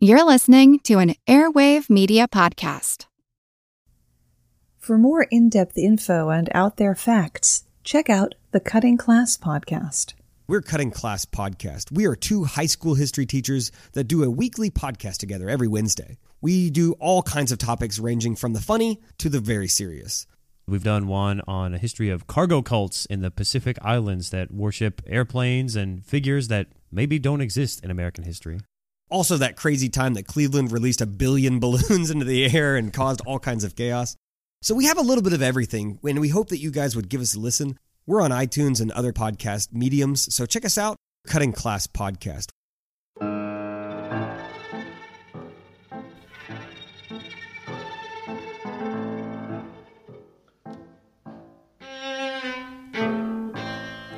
You're listening to an Airwave Media Podcast. For more in depth info and out there facts, check out the Cutting Class Podcast. We're Cutting Class Podcast. We are two high school history teachers that do a weekly podcast together every Wednesday. We do all kinds of topics ranging from the funny to the very serious. We've done one on a history of cargo cults in the Pacific Islands that worship airplanes and figures that maybe don't exist in American history. Also, that crazy time that Cleveland released a billion balloons into the air and caused all kinds of chaos. So, we have a little bit of everything, and we hope that you guys would give us a listen. We're on iTunes and other podcast mediums, so check us out Cutting Class Podcast.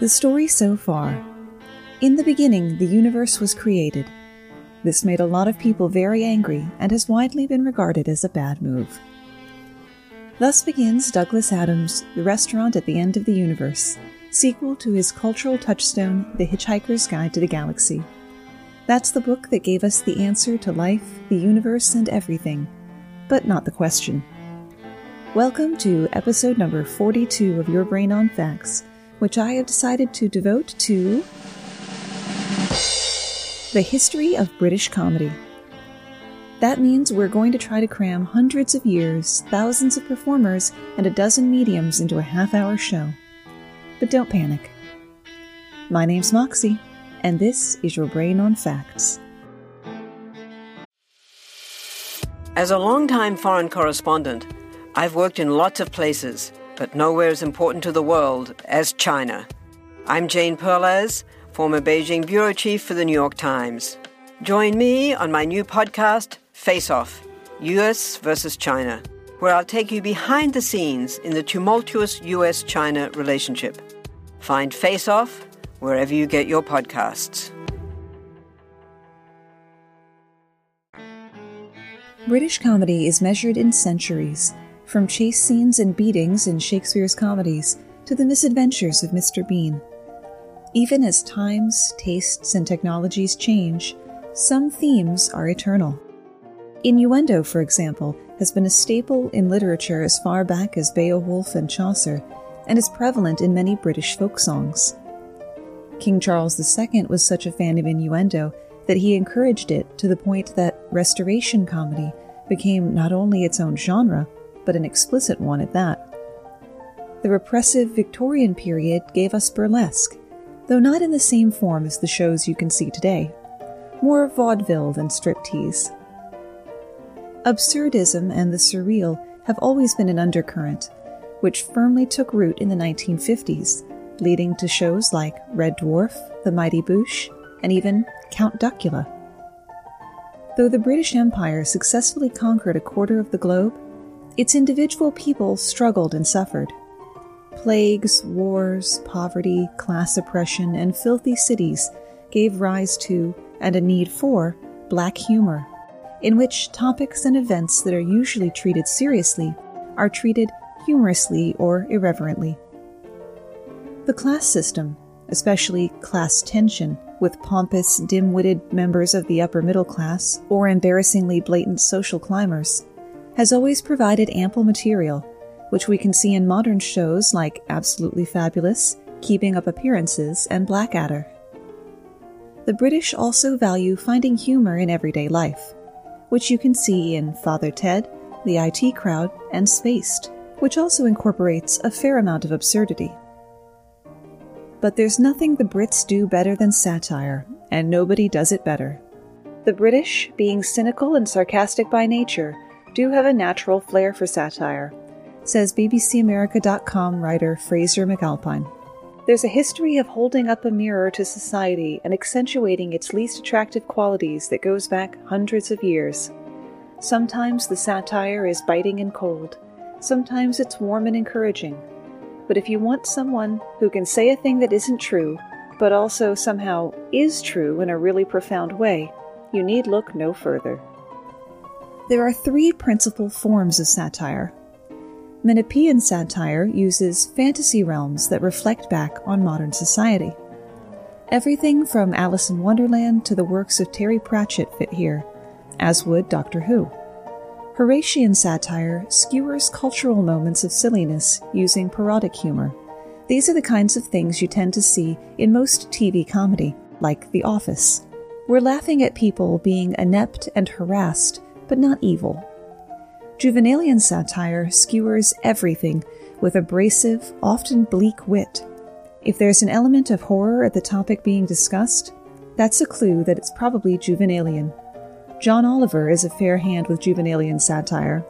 The story so far. In the beginning, the universe was created. This made a lot of people very angry and has widely been regarded as a bad move. Thus begins Douglas Adams' The Restaurant at the End of the Universe, sequel to his cultural touchstone, The Hitchhiker's Guide to the Galaxy. That's the book that gave us the answer to life, the universe, and everything, but not the question. Welcome to episode number 42 of Your Brain on Facts, which I have decided to devote to the history of British comedy. That means we're going to try to cram hundreds of years, thousands of performers, and a dozen mediums into a half hour show. But don't panic. My name's Moxie, and this is your Brain on Facts. As a longtime foreign correspondent, I've worked in lots of places, but nowhere as important to the world as China. I'm Jane Perlez, former Beijing bureau chief for the New York Times. Join me on my new podcast, Face Off US versus China, where I'll take you behind the scenes in the tumultuous US China relationship. Find Face Off wherever you get your podcasts. British comedy is measured in centuries, from chase scenes and beatings in Shakespeare's comedies to the misadventures of Mr. Bean. Even as times, tastes, and technologies change, some themes are eternal. Innuendo, for example, has been a staple in literature as far back as Beowulf and Chaucer, and is prevalent in many British folk songs. King Charles II was such a fan of innuendo that he encouraged it to the point that Restoration comedy became not only its own genre, but an explicit one at that. The repressive Victorian period gave us burlesque, though not in the same form as the shows you can see today. More vaudeville than striptease. Absurdism and the surreal have always been an undercurrent, which firmly took root in the 1950s, leading to shows like Red Dwarf, The Mighty Boosh, and even Count Duckula. Though the British Empire successfully conquered a quarter of the globe, its individual people struggled and suffered. Plagues, wars, poverty, class oppression, and filthy cities gave rise to, and a need for, black humor, in which topics and events that are usually treated seriously are treated humorously or irreverently. The class system, especially class tension, with pompous, dim witted members of the upper middle class or embarrassingly blatant social climbers, has always provided ample material which we can see in modern shows like Absolutely Fabulous, Keeping Up Appearances, and Blackadder. The British also value finding humor in everyday life, which you can see in Father Ted, The IT Crowd, and Spaced, which also incorporates a fair amount of absurdity. But there's nothing the Brits do better than satire, and nobody does it better. The British, being cynical and sarcastic by nature, do have a natural flair for satire, says BBCAmerica.com writer Fraser McAlpine. There's a history of holding up a mirror to society and accentuating its least attractive qualities that goes back hundreds of years. Sometimes the satire is biting and cold, sometimes it's warm and encouraging. But if you want someone who can say a thing that isn't true, but also somehow is true in a really profound way, you need look no further. There are three principal forms of satire Menippean satire uses fantasy realms that reflect back on modern society. Everything from Alice in Wonderland to the works of Terry Pratchett fit here, as would Doctor Who. Horatian satire skewers cultural moments of silliness using parodic humor. These are the kinds of things you tend to see in most TV comedy, like The Office. We're laughing at people being inept and harassed, but not evil. Juvenalian satire skewers everything with abrasive, often bleak wit. If there's an element of horror at the topic being discussed, that's a clue that it's probably Juvenalian. John Oliver is a fair hand with Juvenalian satire.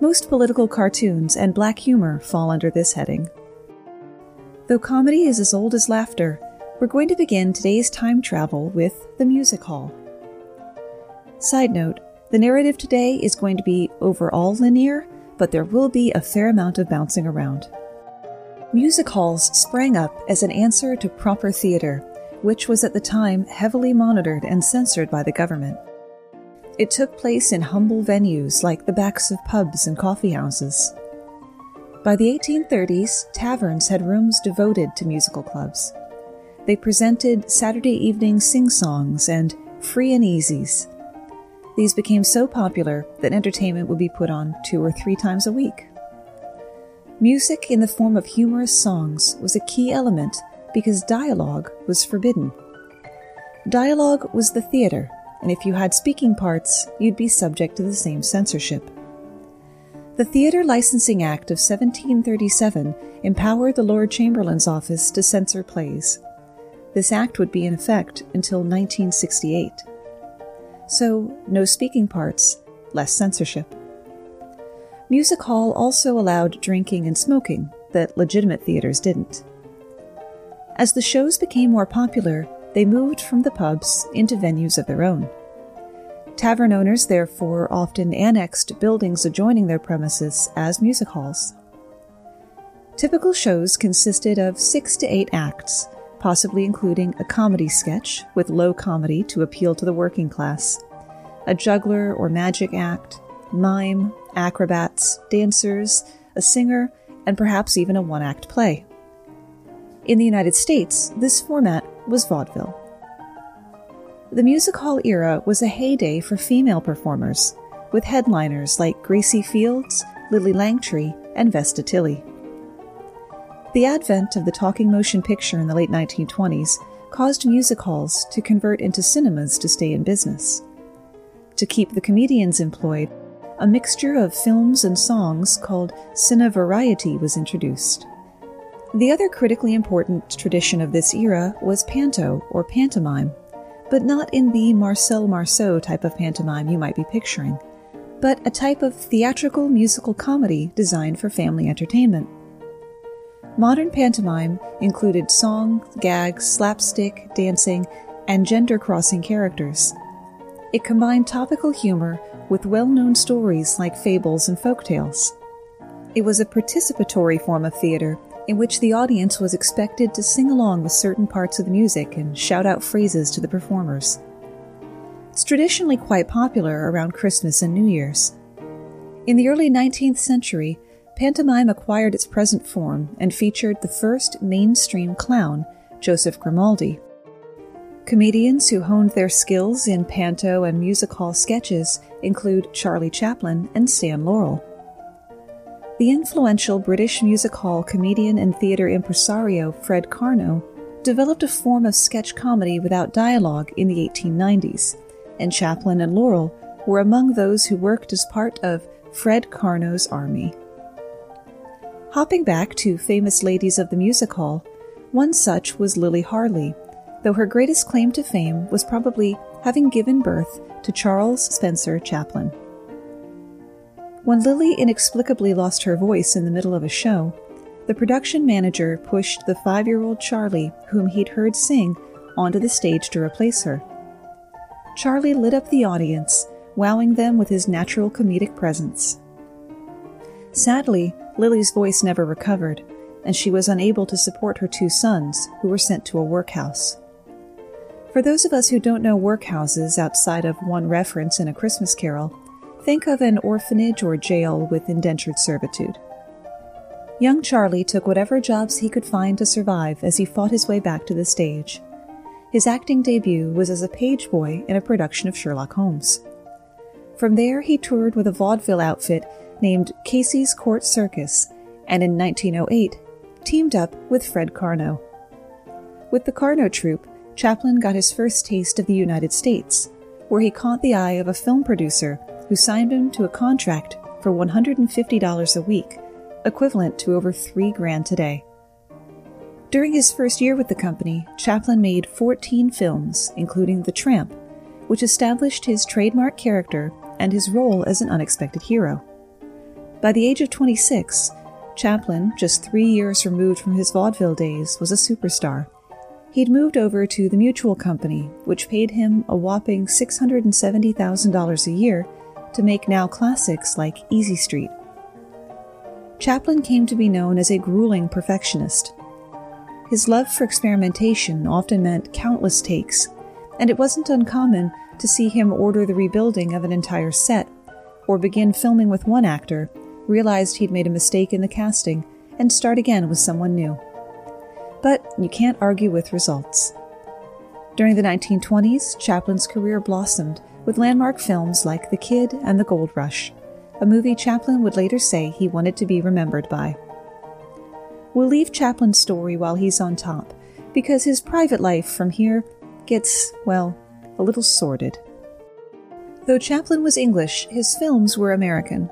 Most political cartoons and black humor fall under this heading. Though comedy is as old as laughter, we're going to begin today's time travel with the music hall. Side note the narrative today is going to be overall linear, but there will be a fair amount of bouncing around. Music halls sprang up as an answer to proper theater, which was at the time heavily monitored and censored by the government. It took place in humble venues like the backs of pubs and coffee houses. By the 1830s, taverns had rooms devoted to musical clubs. They presented Saturday evening sing songs and free and easies. These became so popular that entertainment would be put on two or three times a week. Music in the form of humorous songs was a key element because dialogue was forbidden. Dialogue was the theater, and if you had speaking parts, you'd be subject to the same censorship. The Theatre Licensing Act of 1737 empowered the Lord Chamberlain's office to censor plays. This act would be in effect until 1968. So, no speaking parts, less censorship. Music hall also allowed drinking and smoking that legitimate theaters didn't. As the shows became more popular, they moved from the pubs into venues of their own. Tavern owners, therefore, often annexed buildings adjoining their premises as music halls. Typical shows consisted of six to eight acts, possibly including a comedy sketch with low comedy to appeal to the working class, a juggler or magic act, mime, acrobats, dancers, a singer, and perhaps even a one act play. In the United States, this format was vaudeville. The music hall era was a heyday for female performers, with headliners like Gracie Fields, Lillie Langtry, and Vesta Tilley. The advent of the talking motion picture in the late 1920s caused music halls to convert into cinemas to stay in business. To keep the comedians employed, a mixture of films and songs called Cine Variety was introduced. The other critically important tradition of this era was panto, or pantomime, but not in the Marcel Marceau type of pantomime you might be picturing, but a type of theatrical musical comedy designed for family entertainment. Modern pantomime included song, gag, slapstick, dancing, and gender crossing characters. It combined topical humor with well known stories like fables and folk tales. It was a participatory form of theater in which the audience was expected to sing along with certain parts of the music and shout out phrases to the performers. It's traditionally quite popular around Christmas and New Year's. In the early 19th century, pantomime acquired its present form and featured the first mainstream clown, Joseph Grimaldi. Comedians who honed their skills in panto and music hall sketches include Charlie Chaplin and Stan Laurel. The influential British music hall comedian and theater impresario Fred Karno developed a form of sketch comedy without dialogue in the 1890s, and Chaplin and Laurel were among those who worked as part of Fred Karno's army. Hopping back to famous ladies of the music hall, one such was Lily Harley, though her greatest claim to fame was probably having given birth to Charles Spencer Chaplin. When Lily inexplicably lost her voice in the middle of a show, the production manager pushed the five year old Charlie, whom he'd heard sing, onto the stage to replace her. Charlie lit up the audience, wowing them with his natural comedic presence. Sadly, Lily's voice never recovered, and she was unable to support her two sons, who were sent to a workhouse. For those of us who don't know workhouses outside of one reference in A Christmas Carol, Think of an orphanage or jail with indentured servitude. Young Charlie took whatever jobs he could find to survive as he fought his way back to the stage. His acting debut was as a page boy in a production of Sherlock Holmes. From there, he toured with a vaudeville outfit named Casey's Court Circus, and in 1908 teamed up with Fred Karno. With the Karno troupe, Chaplin got his first taste of the United States, where he caught the eye of a film producer who signed him to a contract for $150 a week, equivalent to over three grand today. During his first year with the company, Chaplin made 14 films, including The Tramp, which established his trademark character and his role as an unexpected hero. By the age of 26, Chaplin, just three years removed from his vaudeville days, was a superstar. He'd moved over to the Mutual Company, which paid him a whopping $670,000 a year to make now classics like Easy Street. Chaplin came to be known as a grueling perfectionist. His love for experimentation often meant countless takes, and it wasn't uncommon to see him order the rebuilding of an entire set, or begin filming with one actor, realized he'd made a mistake in the casting, and start again with someone new. But you can't argue with results. During the 1920s, Chaplin's career blossomed with landmark films like The Kid and The Gold Rush, a movie Chaplin would later say he wanted to be remembered by. We'll leave Chaplin's story while he's on top, because his private life from here gets, well, a little sordid. Though Chaplin was English, his films were American.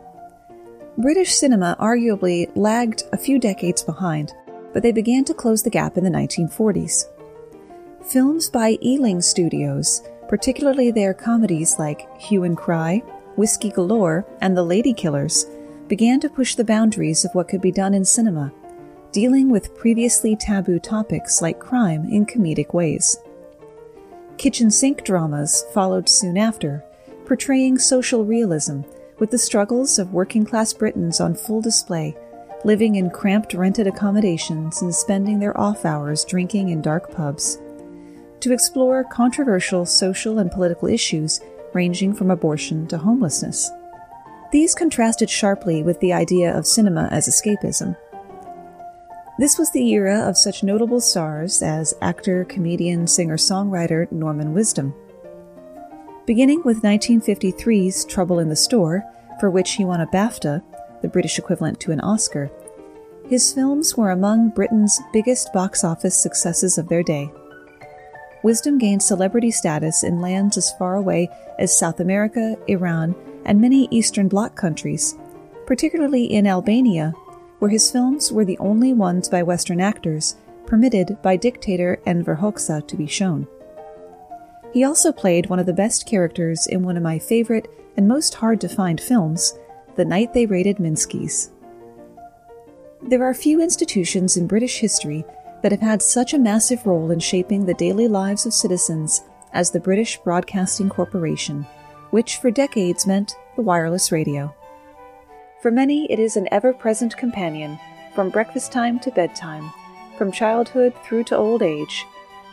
British cinema arguably lagged a few decades behind, but they began to close the gap in the 1940s. Films by Ealing Studios, particularly their comedies like Hue and Cry, Whiskey Galore, and The Lady Killers, began to push the boundaries of what could be done in cinema, dealing with previously taboo topics like crime in comedic ways. Kitchen sink dramas followed soon after, portraying social realism with the struggles of working class Britons on full display, living in cramped rented accommodations and spending their off hours drinking in dark pubs. To explore controversial social and political issues ranging from abortion to homelessness. These contrasted sharply with the idea of cinema as escapism. This was the era of such notable stars as actor, comedian, singer songwriter Norman Wisdom. Beginning with 1953's Trouble in the Store, for which he won a BAFTA, the British equivalent to an Oscar, his films were among Britain's biggest box office successes of their day. Wisdom gained celebrity status in lands as far away as South America, Iran, and many Eastern Bloc countries, particularly in Albania, where his films were the only ones by Western actors permitted by dictator Enver Hoxha to be shown. He also played one of the best characters in one of my favorite and most hard to find films, The Night They Raided Minsky's. There are few institutions in British history that have had such a massive role in shaping the daily lives of citizens as the British Broadcasting Corporation, which for decades meant the wireless radio. For many, it is an ever present companion, from breakfast time to bedtime, from childhood through to old age.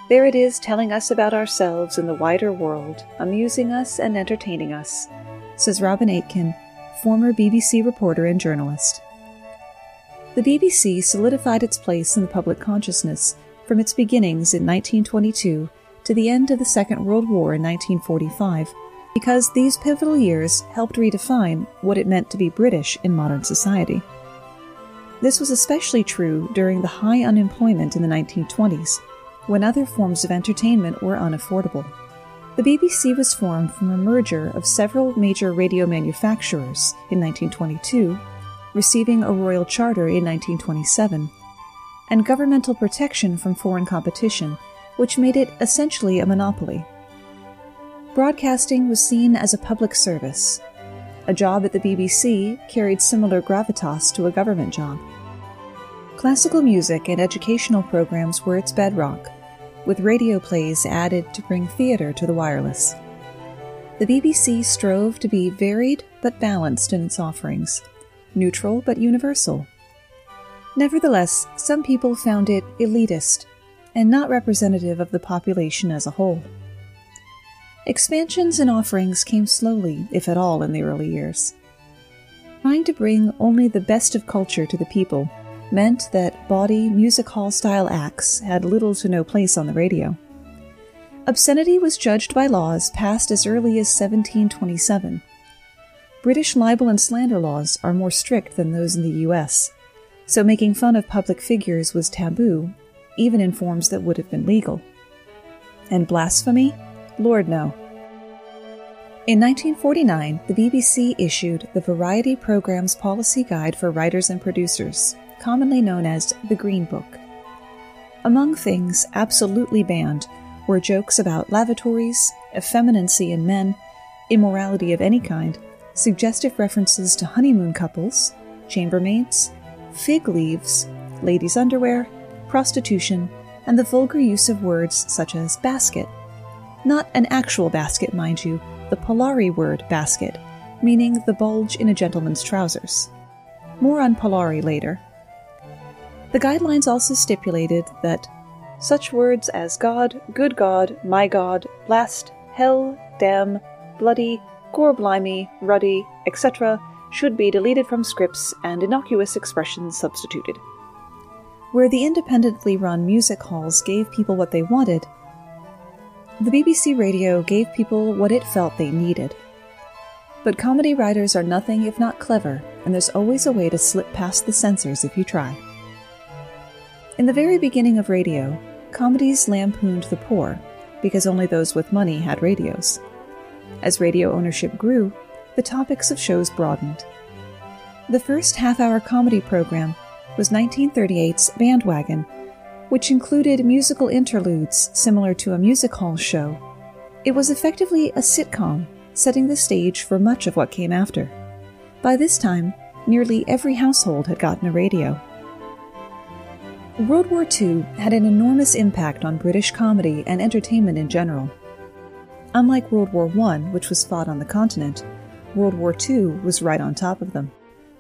There it is telling us about ourselves in the wider world, amusing us and entertaining us, says Robin Aitken, former BBC reporter and journalist. The BBC solidified its place in the public consciousness from its beginnings in 1922 to the end of the Second World War in 1945 because these pivotal years helped redefine what it meant to be British in modern society. This was especially true during the high unemployment in the 1920s, when other forms of entertainment were unaffordable. The BBC was formed from a merger of several major radio manufacturers in 1922, receiving a royal charter in 1927, and governmental protection from foreign competition, which made it essentially a monopoly. Broadcasting was seen as a public service. A job at the BBC carried similar gravitas to a government job. Classical music and educational programs were its bedrock, with radio plays added to bring theatre to the wireless. The BBC strove to be varied but balanced in its offerings, neutral but universal. Nevertheless, some people found it elitist and not representative of the population as a whole. Expansions and offerings came slowly, if at all, in the early years. Trying to bring only the best of culture to the people meant that bawdy, music hall style acts had little to no place on the radio. Obscenity was judged by laws passed as early as 1727, British libel and slander laws are more strict than those in the US, so making fun of public figures was taboo, even in forms that would have been legal. And blasphemy? Lord, no. In 1949, the BBC issued the Variety Programme's Policy Guide for Writers and Producers, commonly known as the Green Book. Among things absolutely banned were jokes about lavatories, effeminacy in men, immorality of any kind, suggestive references to honeymoon couples, chambermaids, fig leaves, ladies' underwear, prostitution, and the vulgar use of words such as basket. Not an actual basket, mind you, the Polari word basket, meaning the bulge in a gentleman's trousers. More on Polari later. The guidelines also stipulated that such words as God, good God, my God, blast, hell, damn, bloody, gore blimey, ruddy, etc., should be deleted from scripts and innocuous expressions substituted. Where the independently run music halls gave people what they wanted, the BBC radio gave people what it felt they needed. But comedy writers are nothing if not clever, and there's always a way to slip past the censors if you try. In the very beginning of radio, comedies lampooned the poor, because only those with money had radios. As radio ownership grew, the topics of shows broadened. The first half hour comedy program was 1938's Bandwagon, which included musical interludes similar to a music hall show. It was effectively a sitcom, setting the stage for much of what came after. By this time, nearly every household had gotten a radio. World War II had an enormous impact on British comedy and entertainment in general. Unlike World War I, which was fought on the continent, World War II was right on top of them,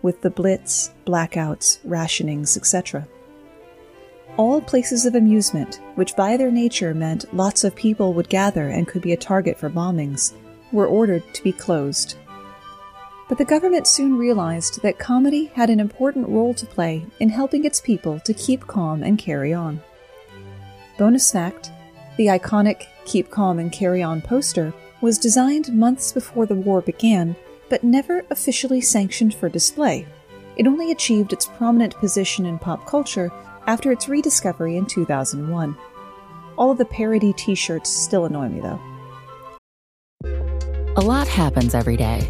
with the Blitz, blackouts, rationings, etc. All places of amusement, which by their nature meant lots of people would gather and could be a target for bombings, were ordered to be closed. But the government soon realized that comedy had an important role to play in helping its people to keep calm and carry on. Bonus fact the iconic Keep Calm and Carry On poster was designed months before the war began, but never officially sanctioned for display. It only achieved its prominent position in pop culture after its rediscovery in 2001. All of the parody t shirts still annoy me, though. A lot happens every day.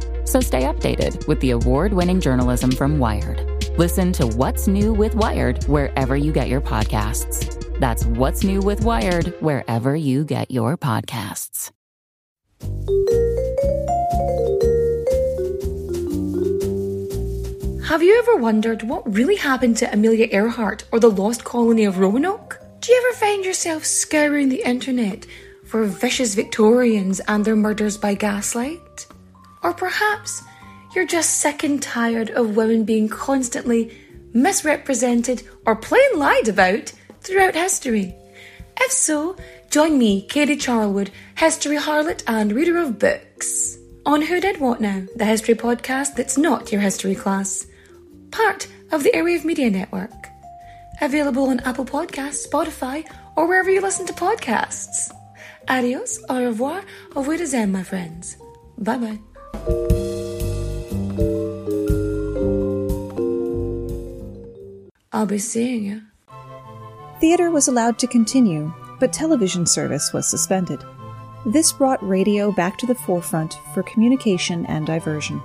So stay updated with the award winning journalism from Wired. Listen to What's New with Wired wherever you get your podcasts. That's What's New with Wired wherever you get your podcasts. Have you ever wondered what really happened to Amelia Earhart or the lost colony of Roanoke? Do you ever find yourself scouring the internet for vicious Victorians and their murders by gaslight? Or perhaps you're just sick and tired of women being constantly misrepresented or plain lied about throughout history? If so, join me, Katie Charlwood, history harlot and reader of books, on Who Did What Now, the history podcast that's not your history class, part of the Airwave Media Network. Available on Apple Podcasts, Spotify, or wherever you listen to podcasts. Adios, au revoir, au revoir, my friends. Bye bye. I'll be seeing you. Theater was allowed to continue, but television service was suspended. This brought radio back to the forefront for communication and diversion.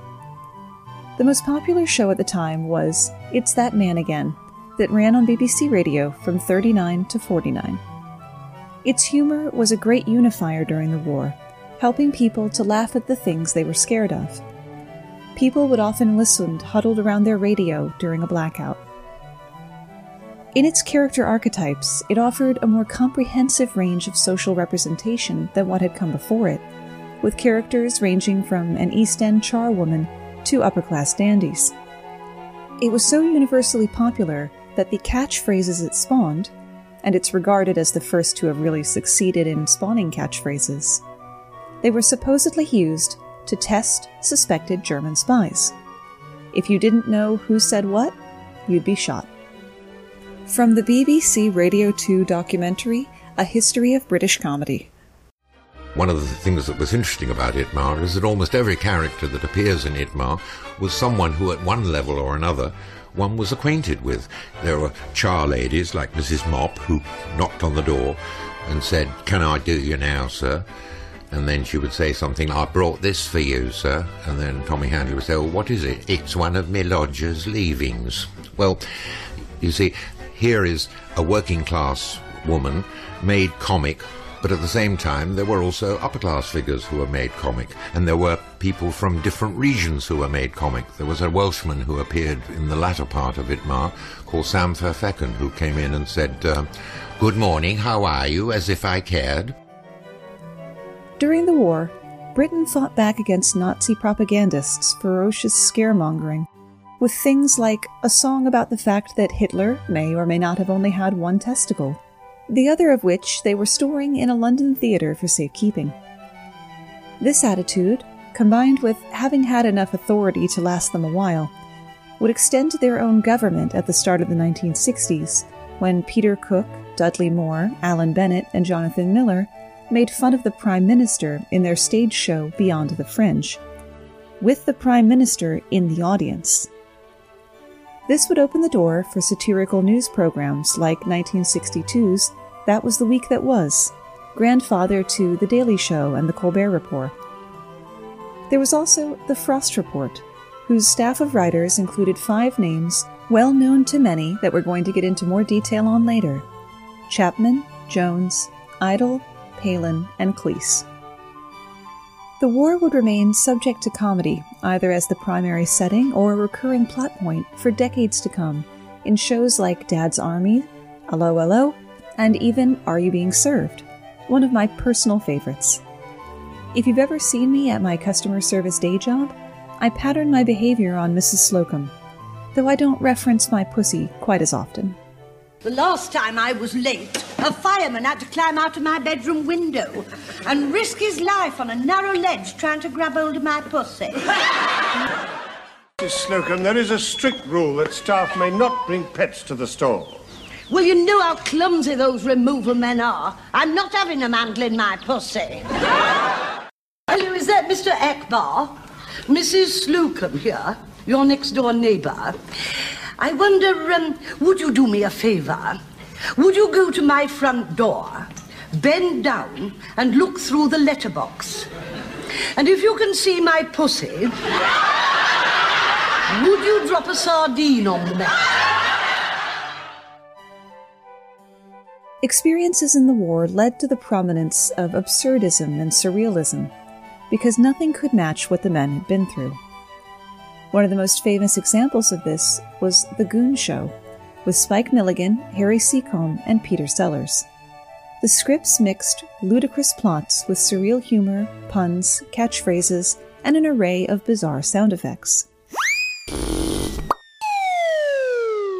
The most popular show at the time was It's That Man Again, that ran on BBC Radio from 39 to 49. Its humor was a great unifier during the war, helping people to laugh at the things they were scared of. People would often listen huddled around their radio during a blackout. In its character archetypes, it offered a more comprehensive range of social representation than what had come before it, with characters ranging from an East End charwoman to upper class dandies. It was so universally popular that the catchphrases it spawned, and it's regarded as the first to have really succeeded in spawning catchphrases, they were supposedly used to test suspected German spies. If you didn't know who said what, you'd be shot. From the BBC Radio 2 documentary, A History of British Comedy. One of the things that was interesting about ITMA is that almost every character that appears in ITMA was someone who, at one level or another, one was acquainted with. There were char ladies like Mrs. Mop who knocked on the door and said, Can I do you now, sir? And then she would say something, I brought this for you, sir. And then Tommy Handley would say, Well, what is it? It's one of me lodger's leavings. Well, you see, here is a working class woman made comic but at the same time, there were also upper class figures who were made comic, and there were people from different regions who were made comic. There was a Welshman who appeared in the latter part of ITMA called Sam Fairfechan, who came in and said, uh, Good morning, how are you, as if I cared. During the war, Britain fought back against Nazi propagandists' ferocious scaremongering with things like a song about the fact that Hitler may or may not have only had one testicle the other of which they were storing in a London theatre for safekeeping. This attitude, combined with having had enough authority to last them a while, would extend to their own government at the start of the 1960s, when Peter Cook, Dudley Moore, Alan Bennett, and Jonathan Miller made fun of the Prime Minister in their stage show Beyond the Fringe, with the Prime Minister in the audience. This would open the door for satirical news programs like 1962's That Was the Week That Was, grandfather to The Daily Show and The Colbert Report. There was also The Frost Report, whose staff of writers included five names well known to many that we're going to get into more detail on later Chapman, Jones, Idle, Palin, and Cleese. The war would remain subject to comedy, either as the primary setting or a recurring plot point for decades to come, in shows like Dad's Army, 'Allo 'Allo, and even Are You Being Served? One of my personal favorites. If you've ever seen me at my customer service day job, I pattern my behavior on Mrs. Slocombe, though I don't reference my pussy quite as often. The last time I was late, a fireman had to climb out of my bedroom window and risk his life on a narrow ledge trying to grab hold of my pussy. Mrs. Slocombe, there is a strict rule that staff may not bring pets to the store. Well, you know how clumsy those removal men are. I'm not having them handling my pussy. Hello, is that Mr. Akbar? Mrs. Slocombe here, your next door neighbour. I wonder, um, would you do me a favor? Would you go to my front door, bend down, and look through the letterbox? And if you can see my pussy, would you drop a sardine on the mat? Experiences in the war led to the prominence of absurdism and surrealism, because nothing could match what the men had been through. One of the most famous examples of this was The Goon Show, with Spike Milligan, Harry Secombe, and Peter Sellers. The scripts mixed ludicrous plots with surreal humor, puns, catchphrases, and an array of bizarre sound effects.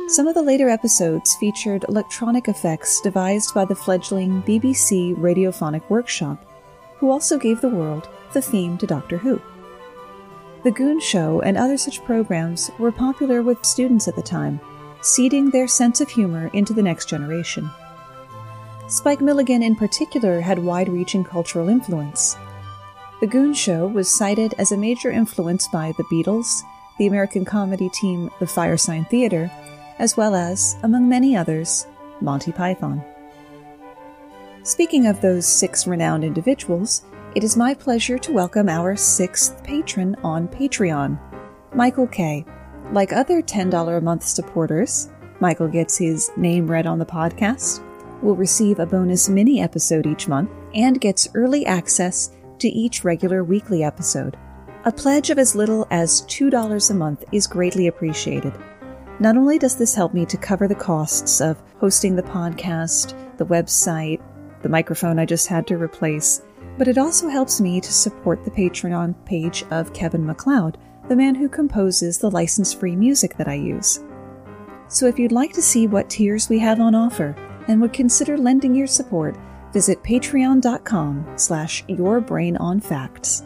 Some of the later episodes featured electronic effects devised by the fledgling BBC Radiophonic Workshop, who also gave the world the theme to Doctor Who. The Goon Show and other such programs were popular with students at the time, seeding their sense of humor into the next generation. Spike Milligan, in particular, had wide reaching cultural influence. The Goon Show was cited as a major influence by the Beatles, the American comedy team The Firesign Theatre, as well as, among many others, Monty Python. Speaking of those six renowned individuals, it is my pleasure to welcome our sixth patron on Patreon, Michael K. Like other $10 a month supporters, Michael gets his name read on the podcast, will receive a bonus mini episode each month, and gets early access to each regular weekly episode. A pledge of as little as $2 a month is greatly appreciated. Not only does this help me to cover the costs of hosting the podcast, the website, the microphone I just had to replace, but it also helps me to support the Patreon page of Kevin MacLeod, the man who composes the license free music that I use. So if you'd like to see what tiers we have on offer and would consider lending your support, visit patreon.com slash yourbrainonfacts.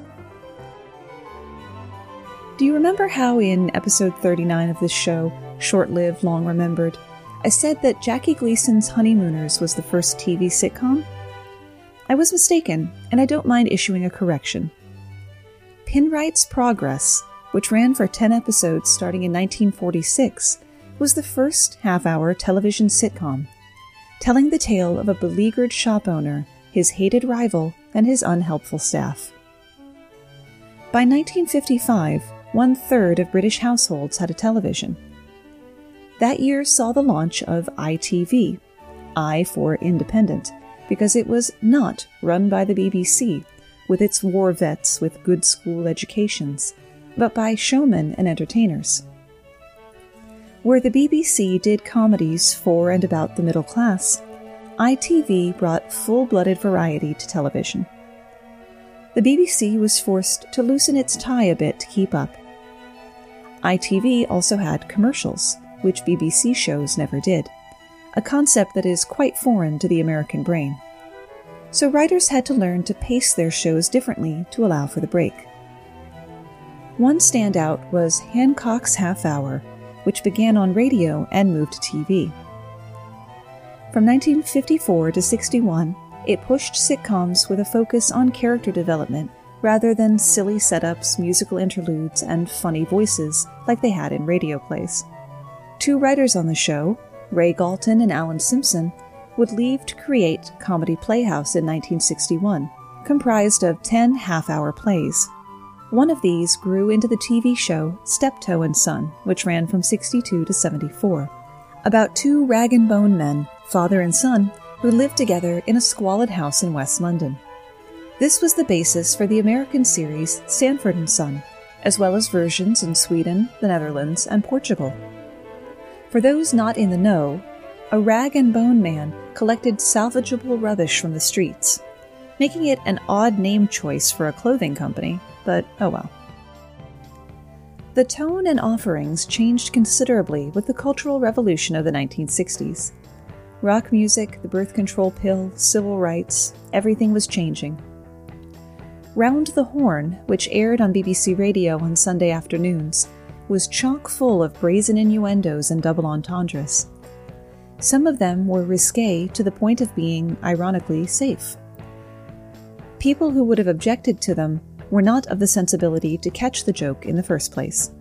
Do you remember how in episode 39 of this show, Short Lived, Long Remembered, I said that Jackie Gleason's Honeymooners was the first TV sitcom? I was mistaken, and I don't mind issuing a correction. Pinwright's Progress, which ran for 10 episodes starting in 1946, was the first half hour television sitcom, telling the tale of a beleaguered shop owner, his hated rival, and his unhelpful staff. By 1955, one third of British households had a television. That year saw the launch of ITV, I for Independent, because it was not run by the BBC, with its war vets with good school educations, but by showmen and entertainers. Where the BBC did comedies for and about the middle class, ITV brought full blooded variety to television. The BBC was forced to loosen its tie a bit to keep up. ITV also had commercials, which BBC shows never did, a concept that is quite foreign to the American brain. So writers had to learn to pace their shows differently to allow for the break. One standout was Hancock's Half Hour, which began on radio and moved to TV. From 1954 to 61, it pushed sitcoms with a focus on character development rather than silly setups, musical interludes, and funny voices like they had in radio plays. Two writers on the show, Ray Galton and Alan Simpson, would leave to create Comedy Playhouse in 1961, comprised of 10 half hour plays. One of these grew into the TV show Steptoe and Son, which ran from 62 to 74, about two rag and bone men, father and son, who lived together in a squalid house in West London. This was the basis for the American series Sanford and Son, as well as versions in Sweden, the Netherlands, and Portugal. For those not in the know, a rag and bone man collected salvageable rubbish from the streets, making it an odd name choice for a clothing company, but oh well. The tone and offerings changed considerably with the Cultural Revolution of the 1960s. Rock music, the birth control pill, civil rights, everything was changing. Round the Horne, which aired on BBC Radio on Sunday afternoons, was chock full of brazen innuendos and double entendres. Some of them were risque to the point of being, ironically, safe. People who would have objected to them were not of the sensibility to catch the joke in the first place.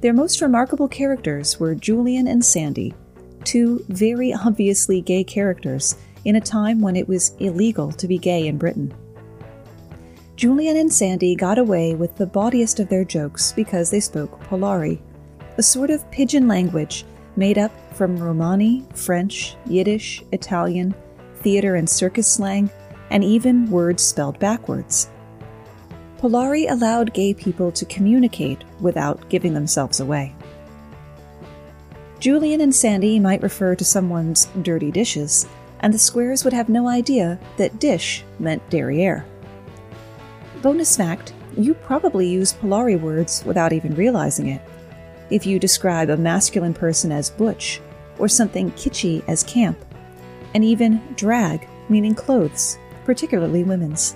Their most remarkable characters were Julian and Sandy, two very obviously gay characters in a time when it was illegal to be gay in Britain. Julian and Sandy got away with the bawdiest of their jokes because they spoke Polari, a sort of pidgin language made up from Romani, French, Yiddish, Italian, theater and circus slang, and even words spelled backwards. Polari allowed gay people to communicate without giving themselves away. Julian and Sandy might refer to someone's dirty dishes, and the squares would have no idea that dish meant derriere. Bonus fact you probably use Polari words without even realizing it. If you describe a masculine person as butch, or something kitschy as camp, and even drag, meaning clothes, particularly women's.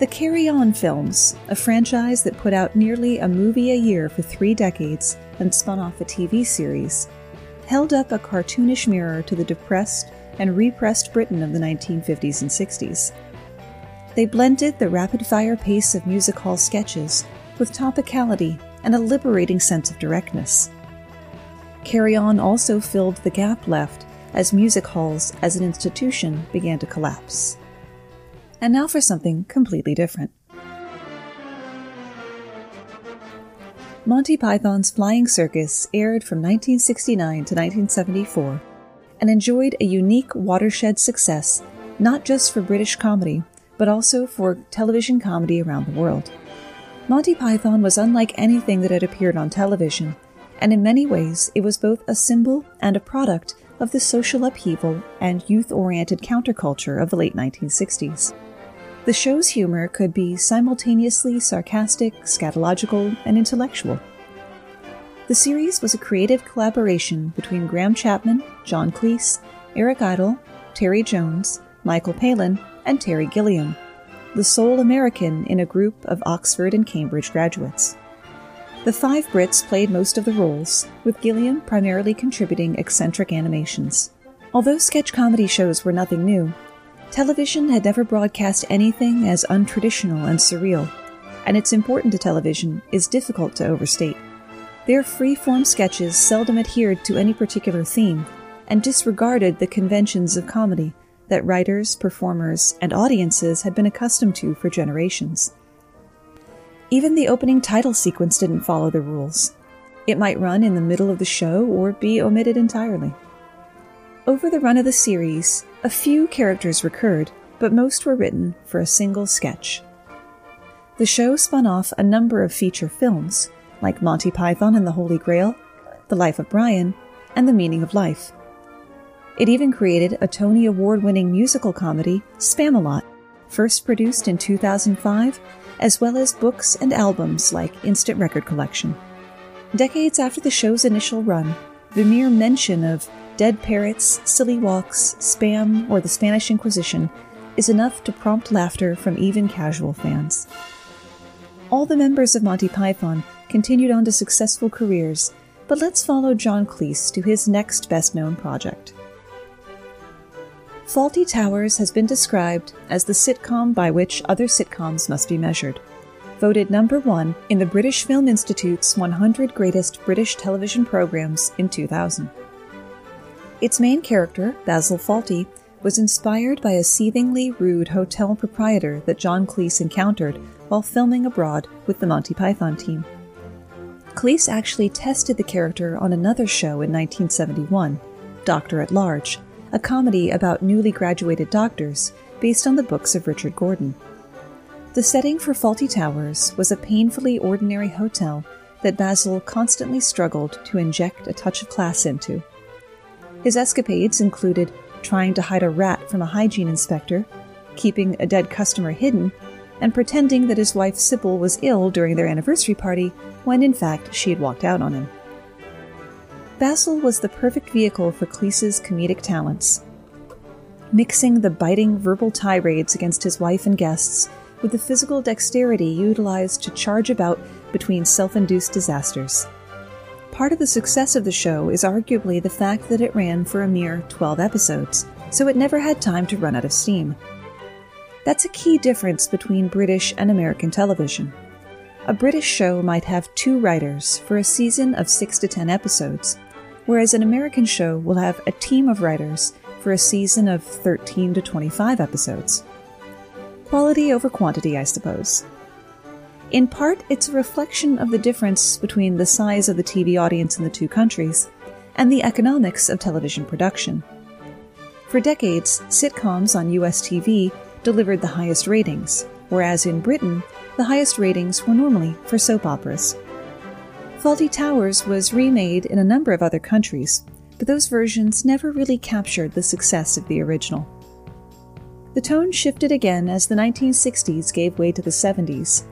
The Carry On films, a franchise that put out nearly a movie a year for three decades and spun off a TV series, held up a cartoonish mirror to the depressed and repressed Britain of the 1950s and 60s. They blended the rapid fire pace of music hall sketches with topicality and a liberating sense of directness. Carry On also filled the gap left as music halls as an institution began to collapse. And now for something completely different. Monty Python's Flying Circus aired from 1969 to 1974 and enjoyed a unique watershed success not just for British comedy, but also for television comedy around the world. Monty Python was unlike anything that had appeared on television, and in many ways it was both a symbol and a product of the social upheaval and youth oriented counterculture of the late 1960s. The show's humor could be simultaneously sarcastic, scatological, and intellectual. The series was a creative collaboration between Graham Chapman, John Cleese, Eric Idle, Terry Jones, Michael Palin, and Terry Gilliam, the sole American in a group of Oxford and Cambridge graduates. The five Brits played most of the roles, with Gilliam primarily contributing eccentric animations. Although sketch comedy shows were nothing new, television had never broadcast anything as untraditional and surreal, and its importance to television is difficult to overstate. Their free-form sketches seldom adhered to any particular theme and disregarded the conventions of comedy that writers, performers, and audiences had been accustomed to for generations. Even the opening title sequence didn't follow the rules. It might run in the middle of the show or be omitted entirely. Over the run of the series, a few characters recurred, but most were written for a single sketch. The show spun off a number of feature films, like Monty Python and the Holy Grail, The Life of Brian, and The Meaning of Life. It even created a Tony Award winning musical comedy, Spamalot, first produced in 2005, as well as books and albums like Instant Record Collection. Decades after the show's initial run, the mere mention of dead parrots, silly walks, spam, or the Spanish Inquisition is enough to prompt laughter from even casual fans. All the members of Monty Python continued on to successful careers, but let's follow John Cleese to his next best known project. Fawlty Towers has been described as the sitcom by which other sitcoms must be measured. Voted number one in the British Film Institute's 100 Greatest British Television Programs in 2000. Its main character, Basil Fawlty, was inspired by a seethingly rude hotel proprietor that John Cleese encountered while filming abroad with the Monty Python team. Cleese actually tested the character on another show in 1971, Doctor at Large, a comedy about newly graduated doctors based on the books of Richard Gordon. The setting for Fawlty Towers was a painfully ordinary hotel that Basil constantly struggled to inject a touch of class into. His escapades included trying to hide a rat from a hygiene inspector, keeping a dead customer hidden, and pretending that his wife Sybil was ill during their anniversary party when in fact she had walked out on him. Basil was the perfect vehicle for Cleese's comedic talents, mixing the biting verbal tirades against his wife and guests with the physical dexterity utilized to charge about between self induced disasters. Part of the success of the show is arguably the fact that it ran for a mere 12 episodes, so it never had time to run out of steam. That's a key difference between British and American television. A British show might have two writers for a season of 6 to 10 episodes, whereas an American show will have a team of writers for a season of 13 to 25 episodes. Quality over quantity, I suppose. In part, it's a reflection of the difference between the size of the TV audience in the two countries and the economics of television production. For decades, sitcoms on US TV delivered the highest ratings, whereas in Britain, the highest ratings were normally for soap operas. Fawlty Towers was remade in a number of other countries, but those versions never really captured the success of the original. The tone shifted again as the 1960s gave way to the 70s.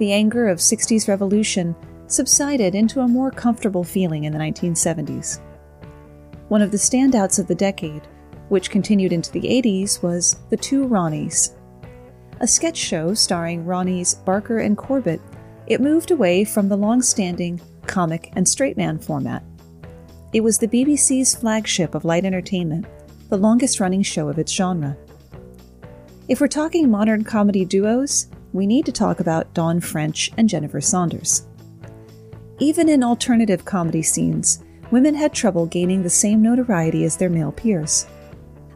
The anger of 60s revolution subsided into a more comfortable feeling in the 1970s. One of the standouts of the decade, which continued into the 80s, was The Two Ronnies. A sketch show starring Ronnies Barker and Corbett, it moved away from the long standing comic, and straight man format. It was the BBC's flagship of light entertainment, the longest running show of its genre. If we're talking modern comedy duos, we need to talk about Dawn French and Jennifer Saunders. Even in alternative comedy scenes, women had trouble gaining the same notoriety as their male peers.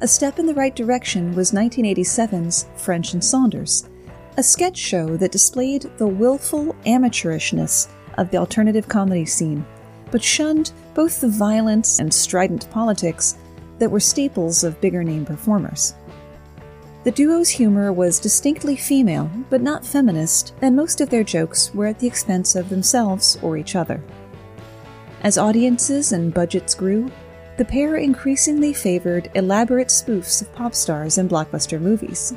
A step in the right direction was 1987's French and Saunders, a sketch show that displayed the willful amateurishness of the alternative comedy scene, but shunned both the violence and strident politics that were staples of bigger name performers. The duo's humor was distinctly female, but not feminist, and most of their jokes were at the expense of themselves or each other. As audiences and budgets grew, the pair increasingly favored elaborate spoofs of pop stars and blockbuster movies.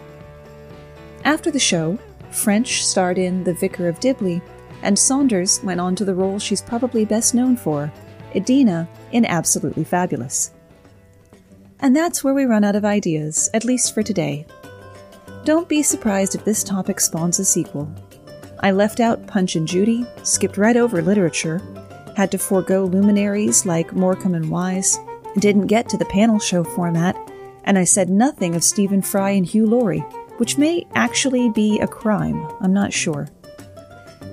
After the show, French starred in The Vicar of Dibley, and Saunders went on to the role she's probably best known for, Edina in Absolutely Fabulous. And that's where we run out of ideas, at least for today. Don't be surprised if this topic spawns a sequel. I left out Punch and Judy, skipped right over literature, had to forego luminaries like Morecambe and Wise, didn't get to the panel show format, and I said nothing of Stephen Fry and Hugh Laurie, which may actually be a crime, I'm not sure.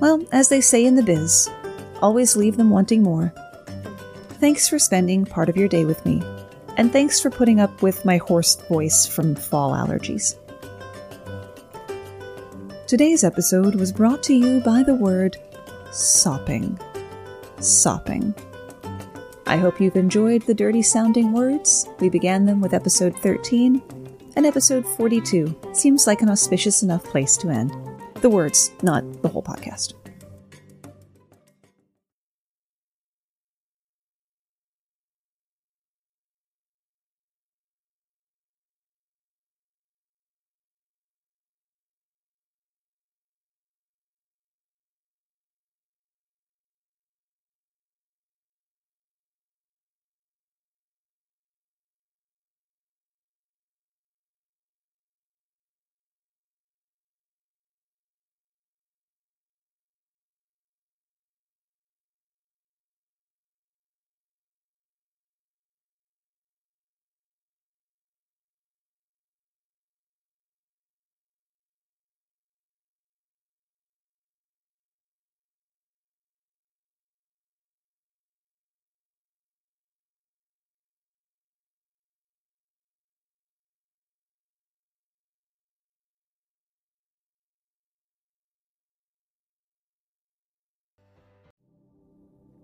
Well, as they say in the biz, always leave them wanting more. Thanks for spending part of your day with me, and thanks for putting up with my hoarse voice from fall allergies. Today's episode was brought to you by the word sopping. Sopping. I hope you've enjoyed the dirty sounding words. We began them with episode 13, and episode 42 seems like an auspicious enough place to end. The words, not the whole podcast.